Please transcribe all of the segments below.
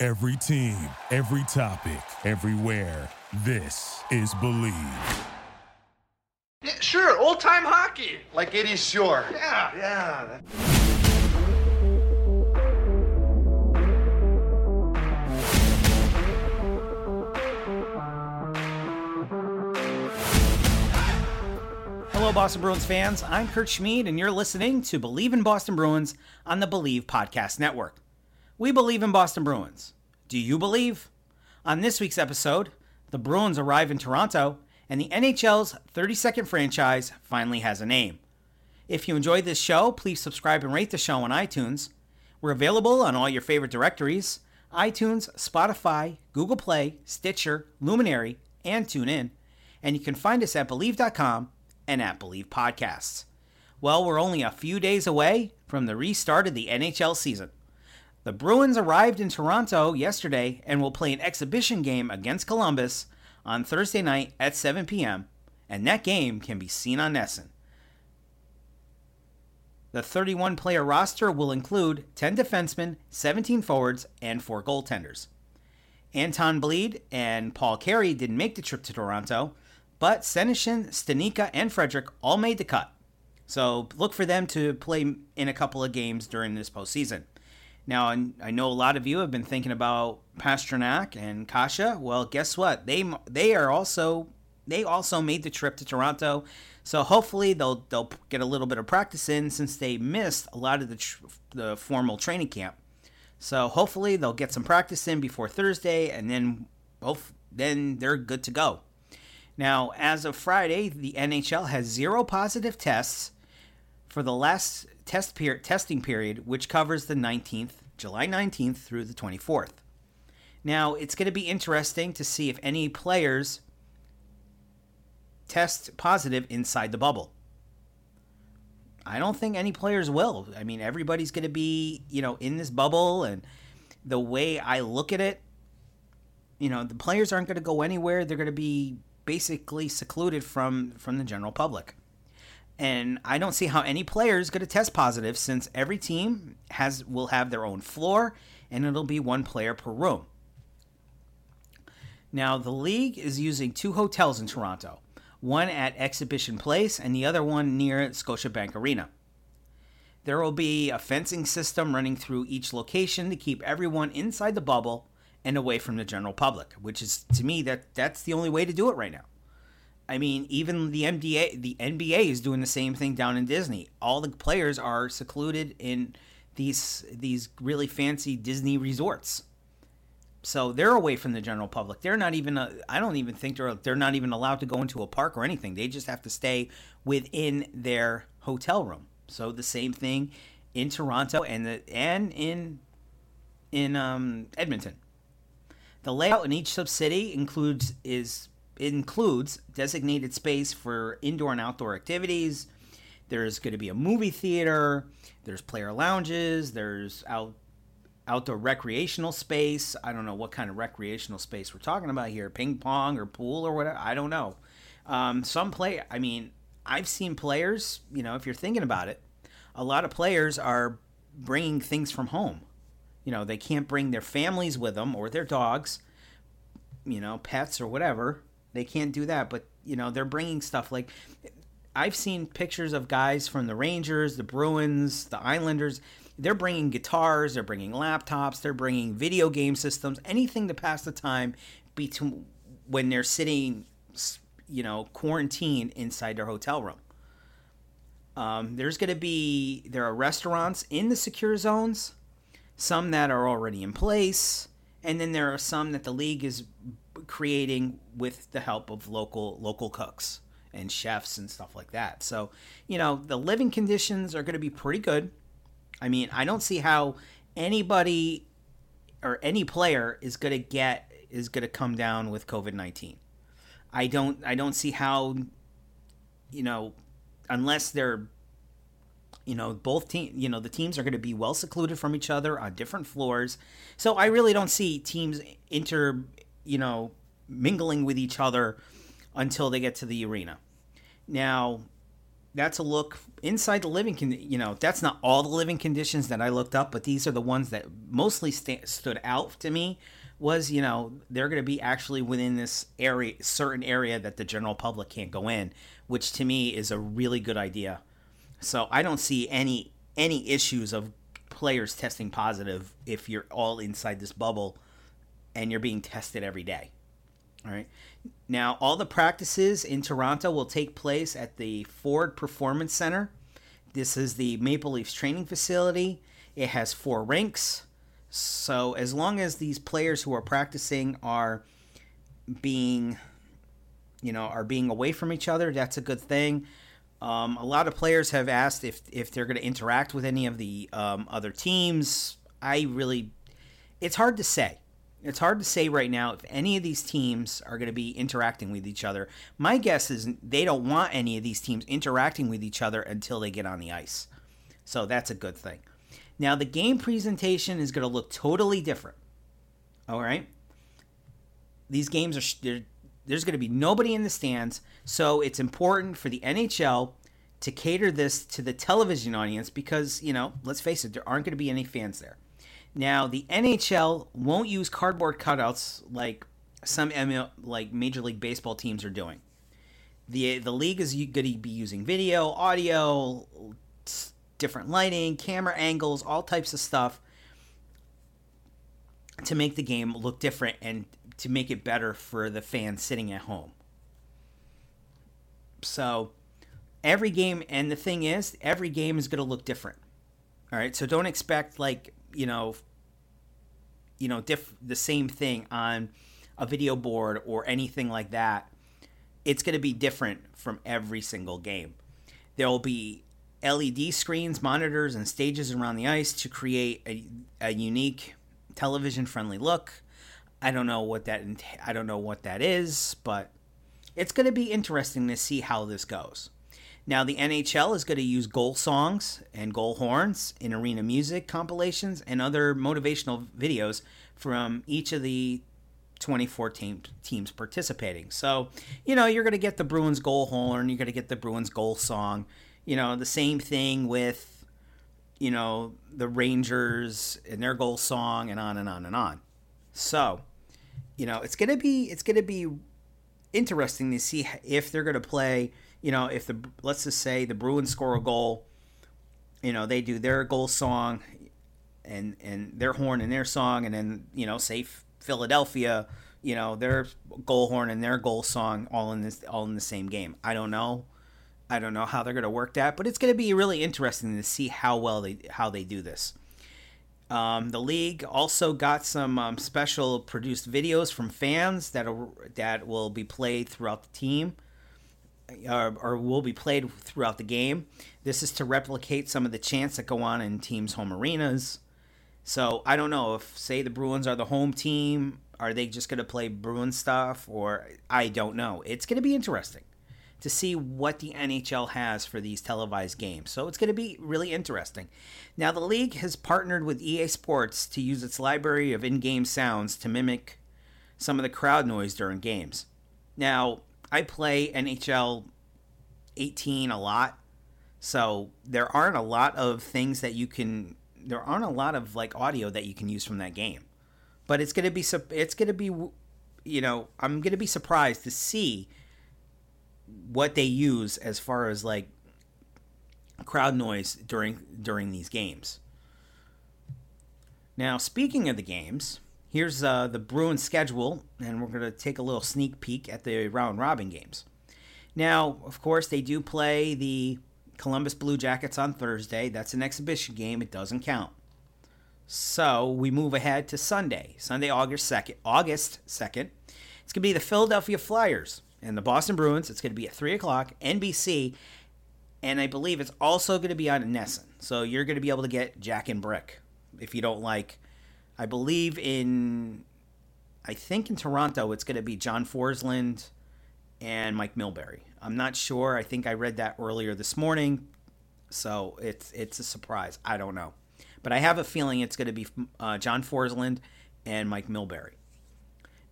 Every team, every topic, everywhere. This is Bleav. Yeah, sure, old time hockey. Like Eddie Shore. Yeah. Yeah. Hello, Boston Bruins fans. I'm Kurt Schmid, and you're listening to Bleav in Boston Bruins on the Bleav Podcast Network. We believe in Boston Bruins. Do you believe? On this week's episode, the Bruins arrive in Toronto, and the NHL's 32nd franchise finally has a name. If you enjoyed this show, please subscribe and rate the show on iTunes. We're available on all your favorite directories iTunes, Spotify, Google Play, Stitcher, Luminary, and TuneIn. And you can find us at Bleav.com and at Bleav Podcasts. Well, we're only a few days away from the restart of the NHL season. The Bruins arrived in Toronto yesterday and will play an exhibition game against Columbus on Thursday night at 7 p.m., and that game can be seen on NESN. The 31 player roster will include 10 defensemen, 17 forwards, and 4 goaltenders. Anton Blidh and Paul Carey didn't make the trip to Toronto, but Senyshyn, Studnicka, and Frederic all made the cut. So look for them to play in a couple of games during this postseason. Now, I know a lot of you have been thinking about Pastrnak and Kase. Well, guess what? They they are also they also made the trip to Toronto, so hopefully they'll they'll get a little bit of practice in since they missed a lot of the tr- the formal training camp. So hopefully they'll get some practice in before Thursday, and then both then they're good to go. Now, as of Friday, the NHL has zero positive tests for the last test period, testing period, which covers the 19th, July 19th through the 24th. Now, it's going to be interesting to see if any players test positive inside the bubble. I don't think any players will. I mean, everybody's going to be, you know, in this bubble and the way I look at it, you know, the players aren't going to go anywhere. They're going to be basically secluded from from the general public. And I don't see how any player is going to test positive since every team has will have their own floor and it'll be one player per room. Now, the league is using two hotels in Toronto, one at Exhibition Place and the other one near Scotiabank Arena. There will be a fencing system running through each location to keep everyone inside the bubble and away from the general public, which is to me that that's the only way to do it right now. I mean, even the MDA, the NBA is doing the same thing down in Disney. All the players are secluded in these these really fancy Disney resorts. So they're away from the general public. They're not even. A, I don't even think they're they're not even allowed to go into a park or anything. They just have to stay within their hotel room. So the same thing in Toronto and the and in in um, Edmonton. The layout in each sub city includes is includes designated space for indoor and outdoor activities. There's going to be a movie theater. There's player lounges. There's out outdoor recreational space. I don't know what kind of recreational space we're talking about here. Ping pong or pool or whatever. I don't know. Um, some play. I mean, I've seen players. You know, if you're thinking about it, a lot of players are bringing things from home. You know, they can't bring their families with them or their dogs. You know, pets or whatever they can't do that, but you know they're bringing stuff like I've seen pictures of guys from the Rangers, the Bruins, the Islanders. They're bringing guitars, they're bringing laptops, they're bringing video game systems, anything to pass the time between when they're sitting, you know, quarantined inside their hotel room. Um, there's going to be there are restaurants in the secure zones, some that are already in place, and then there are some that the league is creating with the help of local local cooks and chefs and stuff like that. So, you know, the living conditions are going to be pretty good. I mean, I don't see how anybody or any player is going to get is going to come down with COVID nineteen. I don't I don't see how you know unless they're you know both team you know the teams are going to be well secluded from each other on different floors. So i really don't see teams inter you know mingling with each other until they get to the arena. Now that's a look inside the living con- you know that's not all the living conditions that i looked up but these are the ones that mostly sta- stood out to me was you know they're going to be actually within this area certain area that the general public can't go in which to me is a really good idea so i don't see any any issues of players testing positive if you're all inside this bubble and you're being tested every day. All right. Now all the practices in toronto will take place at the ford performance center. This is the maple leafs training facility. It has four rinks. So as long as these players who are practicing are being, you know, are being away from each other, that's a good thing. Um, a lot of players have asked if if they're going to interact with any of the um, other teams. I really, it's hard to say. It's hard to say right now if any of these teams are going to be interacting with each other. My guess is they don't want any of these teams interacting with each other until they get on the ice. So that's a good thing. Now, the game presentation is going to look totally different. All right? These games are, there's going to be nobody in the stands. So it's important for the NHL to cater this to the television audience because, you know, let's face it, there aren't going to be any fans there. Now, the NHL won't use cardboard cutouts like some like Major League Baseball teams are doing. The the league is going to be using video, audio, different lighting, camera angles, all types of stuff to make the game look different and to make it better for the fans sitting at home. So, every game, and the thing is, every game is going to look different. All right, so don't expect like you know, you know, diff- the same thing on a video board or anything like that. It's going to be different from every single game. There will be LED screens, monitors, and stages around the ice to create a, a unique television friendly look. I don't know what that I don't know what that is, but it's going to be interesting to see how this goes. Now the NHL is going to use goal songs and goal horns in arena music compilations and other motivational videos from each of the 24 team, teams participating. So, you know, you're going to get the Bruins goal horn, you're going to get the Bruins goal song, you know, the same thing with, you know, the Rangers and their goal song and on and on and on. So, you know, it's gonna be it's gonna be interesting to see if they're gonna play. You know, if the let's just say the Bruins score a goal, you know, they do their goal song, and and their horn and their song, and then you know, say Philadelphia, you know, their goal horn and their goal song all in this all in the same game. I don't know. I don't know how they're going to work that, but it's going to be really interesting to see how well they how they do this. Um, the league also got some um, special produced videos from fans that are, that will be played throughout the team, or, or will be played throughout the game. This is to replicate some of the chants that go on in teams' home arenas. So I don't know if, say, the Bruins are the home team, are they just going to play Bruin stuff, or I don't know. It's going to be interesting to see what the NHL has for these televised games. So it's going to be really interesting. Now, the league has partnered with EA Sports to use its library of in game sounds to mimic some of the crowd noise during games. Now, I play NHL 18 a lot, so there aren't a lot of things that you can there aren't a lot of like audio that you can use from that game. But it's going to be it's going to be you know, I'm going to be surprised to see what they use as far as like crowd noise during during these games. Now, speaking of the games, here's uh, the Bruins schedule, and we're going to take a little sneak peek at the round robin games. Now, of course, they do play the Columbus Blue Jackets on Thursday. That's an exhibition game; it doesn't count. So we move ahead to Sunday, Sunday, August second. August second, it's going to be the Philadelphia Flyers and the Boston Bruins. It's going to be at 3 o'clock, NBC, and I believe it's also going to be on NESN. So you're going to be able to get Jack and Brick if you don't like I believe in, I think in Toronto, it's going to be John Forslund and Mike Milbury. I'm not sure. I think I read that earlier this morning, so it's it's a surprise. I don't know, but I have a feeling it's going to be uh, John Forslund and Mike Milbury.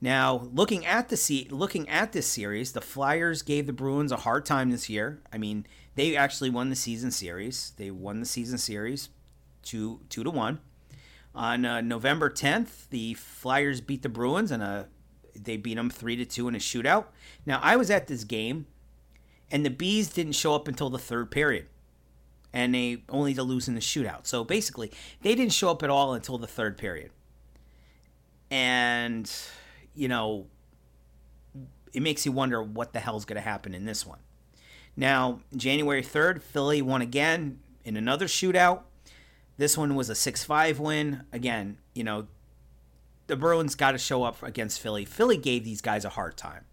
Now, looking at the se- looking at this series, the Flyers gave the Bruins a hard time this year. I mean, they actually won the season series. They won the season series two two to one. On uh, November 10th, the Flyers beat the Bruins and a they beat them three to two in a shootout. Now, I was at this game, and the Bees didn't show up until the third period, and they only to lose in the shootout. So basically, they didn't show up at all until the third period, and you know, it makes you wonder what the hell's going to happen in this one. Now, January 3rd, Philly won again in another shootout. This one was a 6 5 win. Again, you know, the Bruins got to show up against Philly. Philly gave these guys a hard time.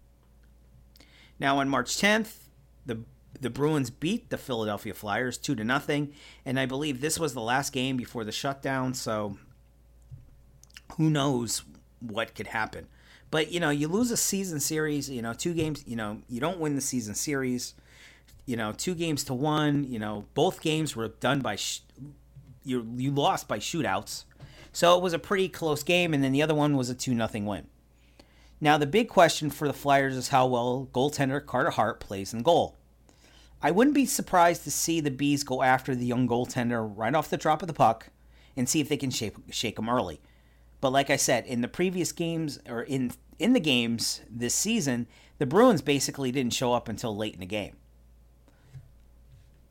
Now, on March 10th, the the Bruins beat the Philadelphia Flyers 2 to nothing, and I believe this was the last game before the shutdown, so who knows what could happen. But, you know, you lose a season series, you know, two games, you know, you don't win the season series, you know, two games to one, you know, both games were done by sh- you you lost by shootouts. So it was a pretty close game and then the other one was a 2 nothing win. Now, the big question for the Flyers is how well goaltender Carter Hart plays in goal. I wouldn't be surprised to see the Bees go after the young goaltender right off the drop of the puck and see if they can shake, shake him early. But like I said, in the previous games or in in the games this season, the Bruins basically didn't show up until late in the game.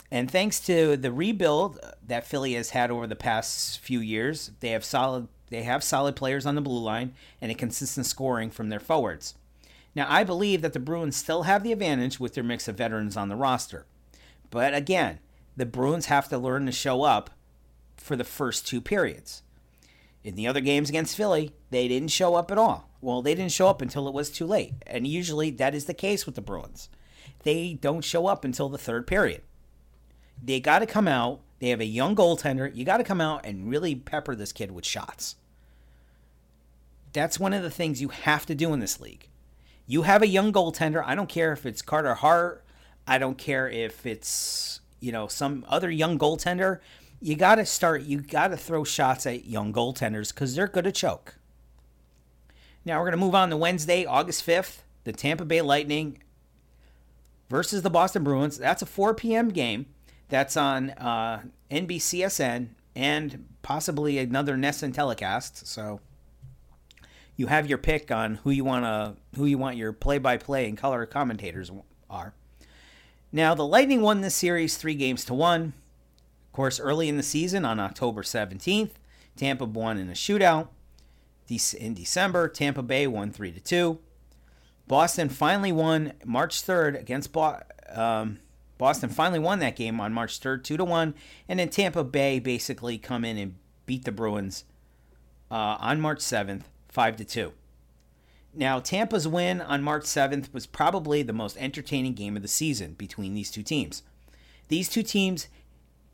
And thanks to the rebuild that Philly has had over the past few years, they have solid they have solid players on the blue line and a consistent scoring from their forwards. Now, I believe that the Bruins still have the advantage with their mix of veterans on the roster. But again, the Bruins have to learn to show up for the first two periods. In the other games against Philly, they didn't show up at all. Well, they didn't show up until it was too late. And usually that is the case with the Bruins. They don't show up until the third period. They got to come out. They have a young goaltender. You got to come out and really pepper this kid with shots. That's one of the things you have to do in this league. You have a young goaltender. I don't care if it's Carter Hart. I don't care if it's, you know, some other young goaltender. You got to start, you got to throw shots at young goaltenders because they're going to choke. Now we're going to move on to Wednesday, August 5th, the Tampa Bay Lightning versus the Boston Bruins. That's a 4 p.m. game. That's on uh, NBCSN and possibly another NESN telecast. So you have your pick on who you want to who you want your play-by-play and color commentators are. Now the Lightning won this series three games to one. Of course, early in the season on October 17th, Tampa won in a shootout. In December, Tampa Bay won three to two. Boston finally won March 3rd against Bo- um, Boston. Finally won that game on March 3rd, two to one, and then Tampa Bay basically come in and beat the Bruins uh, on March 7th, five to two. Now, Tampa's win on March 7th was probably the most entertaining game of the season between these two teams. These two teams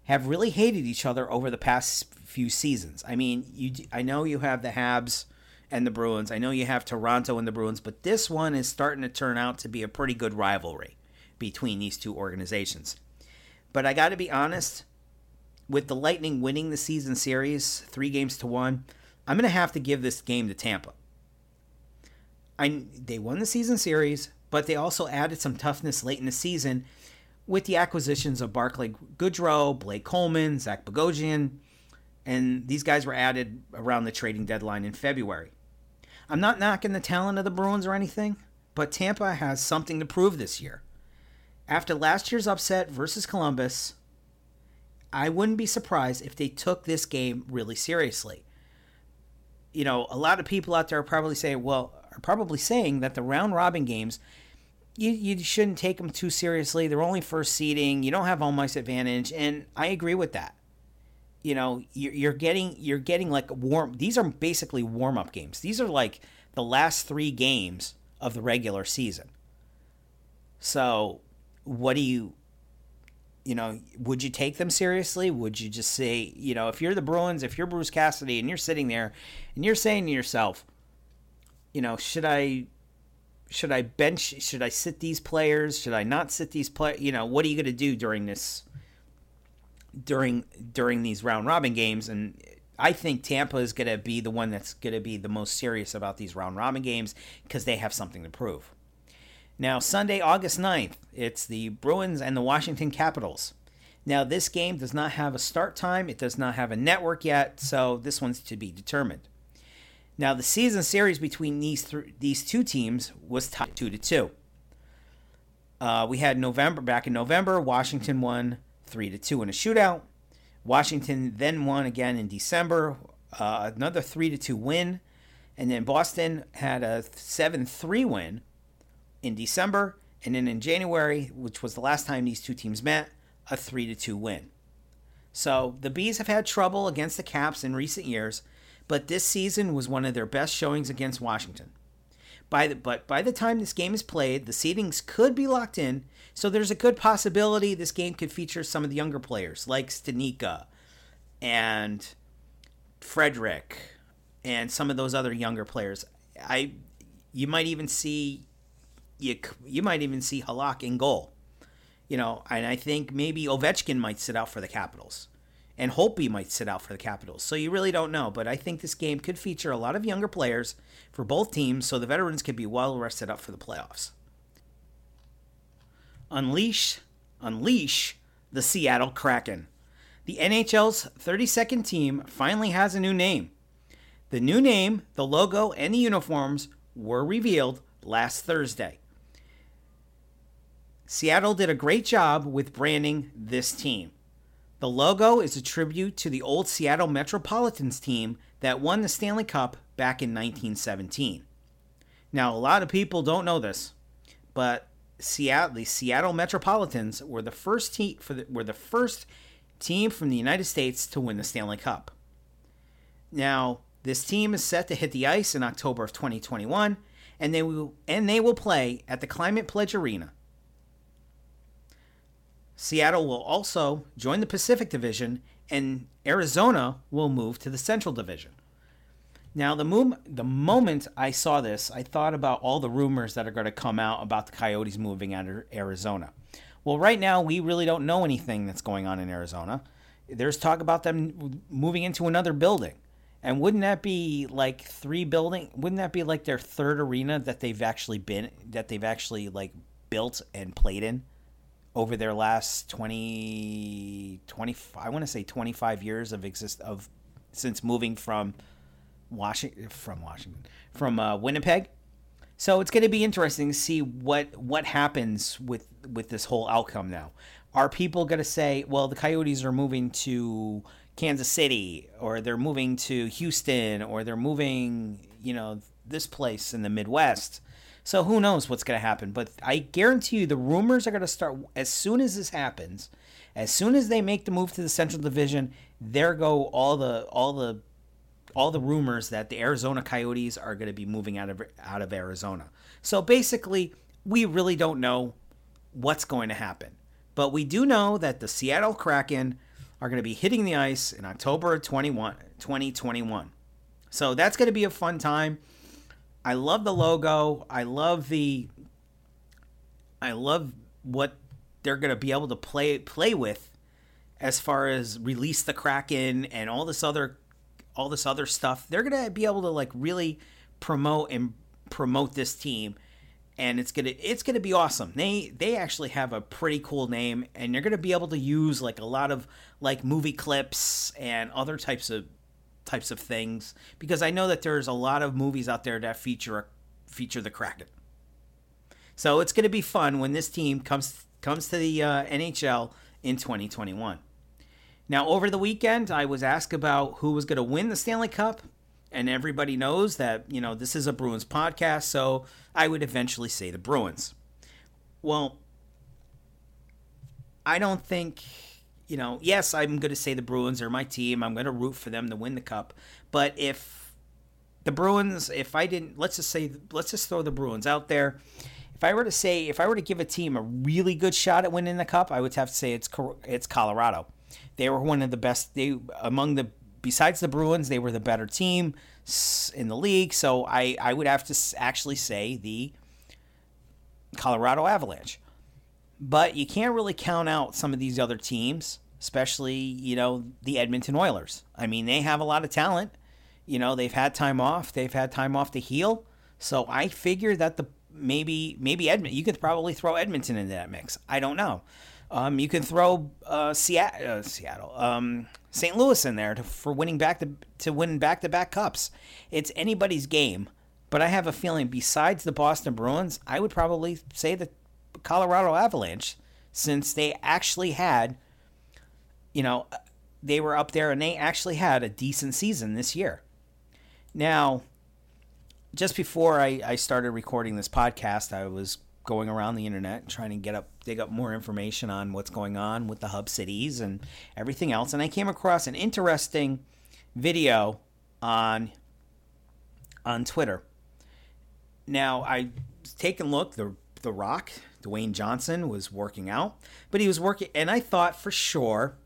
have really hated each other over the past few seasons. I mean, you I know you have the Habs and the Bruins. I know you have Toronto and the Bruins, but this one is starting to turn out to be a pretty good rivalry between these two organizations. But I got to be honest, with the Lightning winning the season series 3 games to 1, I'm going to have to give this game to Tampa. I they won the season series, but they also added some toughness late in the season with the acquisitions of Barclay Goodrow, Blake Coleman, Zach Bogosian, and these guys were added around the trading deadline in February. I'm not knocking the talent of the Bruins or anything, but Tampa has something to prove this year. After last year's upset versus Columbus, I wouldn't be surprised if they took this game really seriously. You know, a lot of people out there are probably saying, well, are probably saying that the round robin games you, you shouldn't take them too seriously. They're only first seeding. You don't have home ice advantage, and I agree with that. You know, you're, you're getting you're getting like warm. These are basically warm up games. These are like the last three games of the regular season. So, what do you you know, would you take them seriously? Would you just say, you know, if you're the Bruins, if you're Bruce Cassidy and you're sitting there and you're saying to yourself, you know, should I should I bench should I sit these players? Should I not sit these players? You know, what are you going to do during this during during these round robin games and I think Tampa is going to be the one that's going to be the most serious about these round robin games because they have something to prove. Now, Sunday, August 9th, it's the Bruins and the Washington Capitals. Now, this game does not have a start time, it does not have a network yet, so this one's to be determined. Now, the season series between these th- these two teams was tied 2 to 2. Uh, we had November back in November, Washington won 3 to 2 in a shootout. Washington then won again in December, uh, another 3 to 2 win, and then Boston had a 7-3 win in December, and then in January, which was the last time these two teams met, a 3 to 2 win. So the Bees have had trouble against the Caps in recent years, but this season was one of their best showings against Washington. By the, but by the time this game is played, the seedings could be locked in, so there's a good possibility this game could feature some of the younger players like Studnicka and Frederic and some of those other younger players. I you might even see you you might even see Halak in goal. You know, and I think maybe Ovechkin might sit out for the Capitals. And Holtby might sit out for the Capitals. So you really don't know. But I think this game could feature a lot of younger players for both teams so the veterans could be well rested up for the playoffs. Unleash, unleash the Seattle Kraken. The NHL's 32nd team finally has a new name. The new name, the logo, and the uniforms were revealed last Thursday. Seattle did a great job with branding this team. The logo is a tribute to the old Seattle Metropolitans team that won the Stanley Cup back in 1917. Now, a lot of people don't know this, but Seattle, the Seattle Metropolitans were the first team for the, were the first team from the United States to win the Stanley Cup. Now, this team is set to hit the ice in October of 2021, and they will and they will play at the Climate Pledge Arena Seattle will also join the Pacific Division, and Arizona will move to the Central Division. Now, the, mo- the moment I saw this, I thought about all the rumors that are going to come out about the Coyotes moving out of Arizona. Well, right now, we really don't know anything that's going on in Arizona. There's talk about them moving into another building. And wouldn't that be like three building? Wouldn't that be like their third arena that they've actually been that they've actually like built and played in? Over their last 20, 20 I want to say 25 years of exist of since moving from Washington from Washington from uh, Winnipeg. So it's going to be interesting to see what what happens with with this whole outcome now. Are people going to say, well, the Coyotes are moving to Kansas City or they're moving to Houston or they're moving, you know, this place in the Midwest? So who knows what's going to happen? But I guarantee you the rumors are going to start as soon as this happens. As soon as they make the move to the Central Division, there go all the all the all the rumors that the Arizona Coyotes are going to be moving out of out of Arizona. So basically, we really don't know what's going to happen. But we do know that the Seattle Kraken are going to be hitting the ice in October 21, 2021. So that's going to be a fun time. I love the logo. I love the I love what they're going to be able to play play with as far as release the Kraken and all this other all this other stuff. They're going to be able to like really promote and promote this team and it's to it's to be awesome. They they actually have a pretty cool name and they're going to be able to use like a lot of like movie clips and other types of types of things because I know that there's a lot of movies out there that feature feature the Kraken. So it's going to be fun when this team comes comes to the uh, NHL in 2021. Now, over the weekend, I was asked about who was going to win the Stanley Cup, and everybody knows that you know this is a Bruins podcast, so I would eventually say the Bruins. Well, I don't think you know, yes, I'm going to say the Bruins are my team. I'm going to root for them to win the cup. But if the Bruins, if I didn't, let's just say, let's just throw the Bruins out there. if I were to say, if I were to give a team a really good shot at winning the cup, I would have to say it's it's Colorado. They were one of the best. They among the besides the Bruins, they were the better team in the league. So I I would have to actually say the Colorado Avalanche. But you can't really count out some of these other teams, especially you know the Edmonton Oilers. I mean, they have a lot of talent. You know, they've had time off. They've had time off to heal. So I figure that the maybe maybe Edmonton. You could probably throw Edmonton into that mix. I don't know. Um, you can throw uh, Seattle, uh, Seattle, um, St. Louis in there to, for winning back to to win back to back cups. It's anybody's game, but I have a feeling besides the Boston Bruins, I would probably say the Colorado Avalanche, since they actually had, you know, they were up there and they actually had a decent season this year. Now, just before I, I started recording this podcast, I was going around the internet trying to get up dig up more information on what's going on with the hub cities and everything else and I came across an interesting video on on Twitter. Now I take a look the the Rock Dwayne Johnson was working out, but he was working and I thought for sure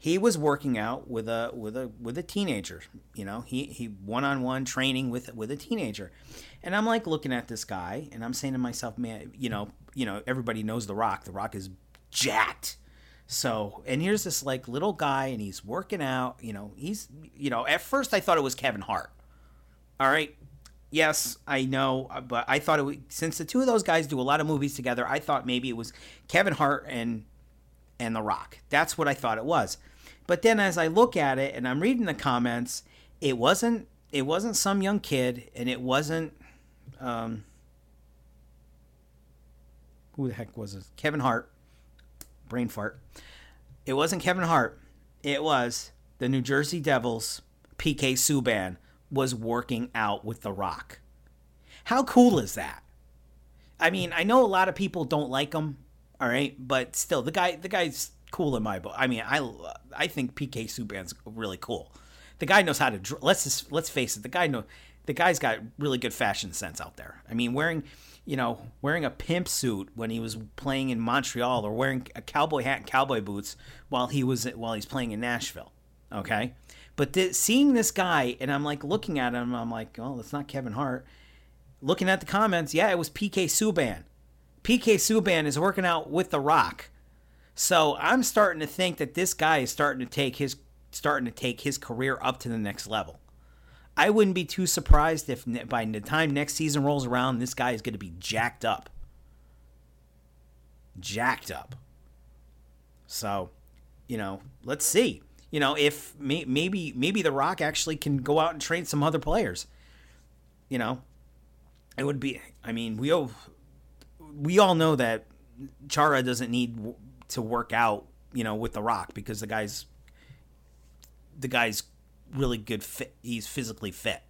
he was working out with a with a with a teenager. You know, he he one on one training with with a teenager, and I'm like looking at this guy, and I'm saying to myself, man, you know, you know, everybody knows The Rock. The Rock is jacked. So, and here's this like little guy, and he's working out. You know, he's you know, at first I thought it was Kevin Hart. All right. Yes, I know, but I thought it was, since the two of those guys do a lot of movies together, I thought maybe it was Kevin Hart and and The Rock. That's what I thought it was. But then as I look at it and I'm reading the comments, it wasn't it wasn't some young kid and it wasn't um who the heck was it? Kevin Hart. Brain fart. It wasn't Kevin Hart. It was the New Jersey Devils PK Subban was working out with The Rock. How cool is that? I mean, I know a lot of people don't like him, all right, but still the guy the guy's cool in my book. I mean, I I think PK Subban's really cool. The guy knows how to. Let's just let's face it. The guy know the guy's got really good fashion sense out there. I mean, wearing you know wearing a pimp suit when he was playing in Montreal, or wearing a cowboy hat and cowboy boots while he was while he's playing in Nashville. Okay, but th- seeing this guy and I'm like looking at him, I'm like, oh, that's not Kevin Hart. Looking at the comments, yeah, it was PK Subban. PK Subban is working out with The Rock. So I'm starting to think that this guy is starting to take his starting to take his career up to the next level. I wouldn't be too surprised if by the time next season rolls around, this guy is going to be jacked up. Jacked up. So, you know, let's see. You know, if may, maybe maybe The Rock actually can go out and train some other players. You know, it would be. I mean, we all we all know that Chara doesn't need to work out, you know, with The Rock because the guy's the guy's really good fit. He's physically fit.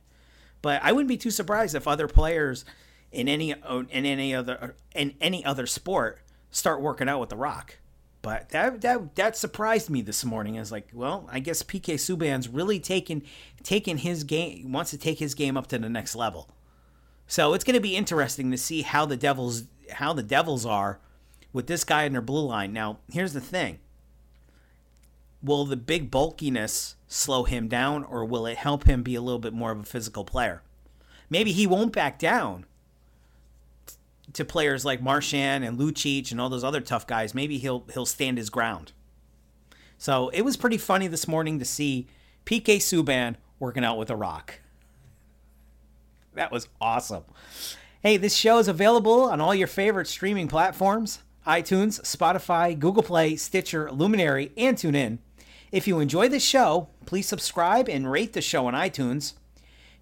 But I wouldn't be too surprised if other players in any in any other in any other sport start working out with The Rock. But that that that surprised me this morning. I was like, well, I guess PK Subban's really taking taking his game wants to take his game up to the next level. So it's going to be interesting to see how the Devils how the Devils are with this guy in their blue line. Now, here's the thing will the big bulkiness slow him down, or will it help him be a little bit more of a physical player? Maybe he won't back down to players like Marchand and Lucic and all those other tough guys. Maybe he'll he'll stand his ground. So it was pretty funny this morning to see PK Subban working out with a rock. That was awesome. Hey, this show is available on all your favorite streaming platforms iTunes, Spotify, Google Play, Stitcher, Luminary, and TuneIn. If you enjoy the show, please subscribe and rate the show on iTunes.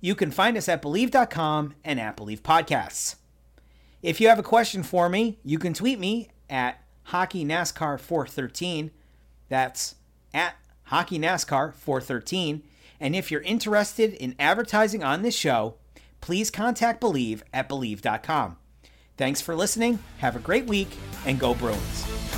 You can find us at Bleav.com and at Bleav Podcasts. If you have a question for me, you can tweet me at Hockey NASCAR 413. That's at Hockey NASCAR 413. And if you're interested in advertising on this show, please contact Bleav at Bleav.com. Thanks for listening. Have a great week and go Bruins.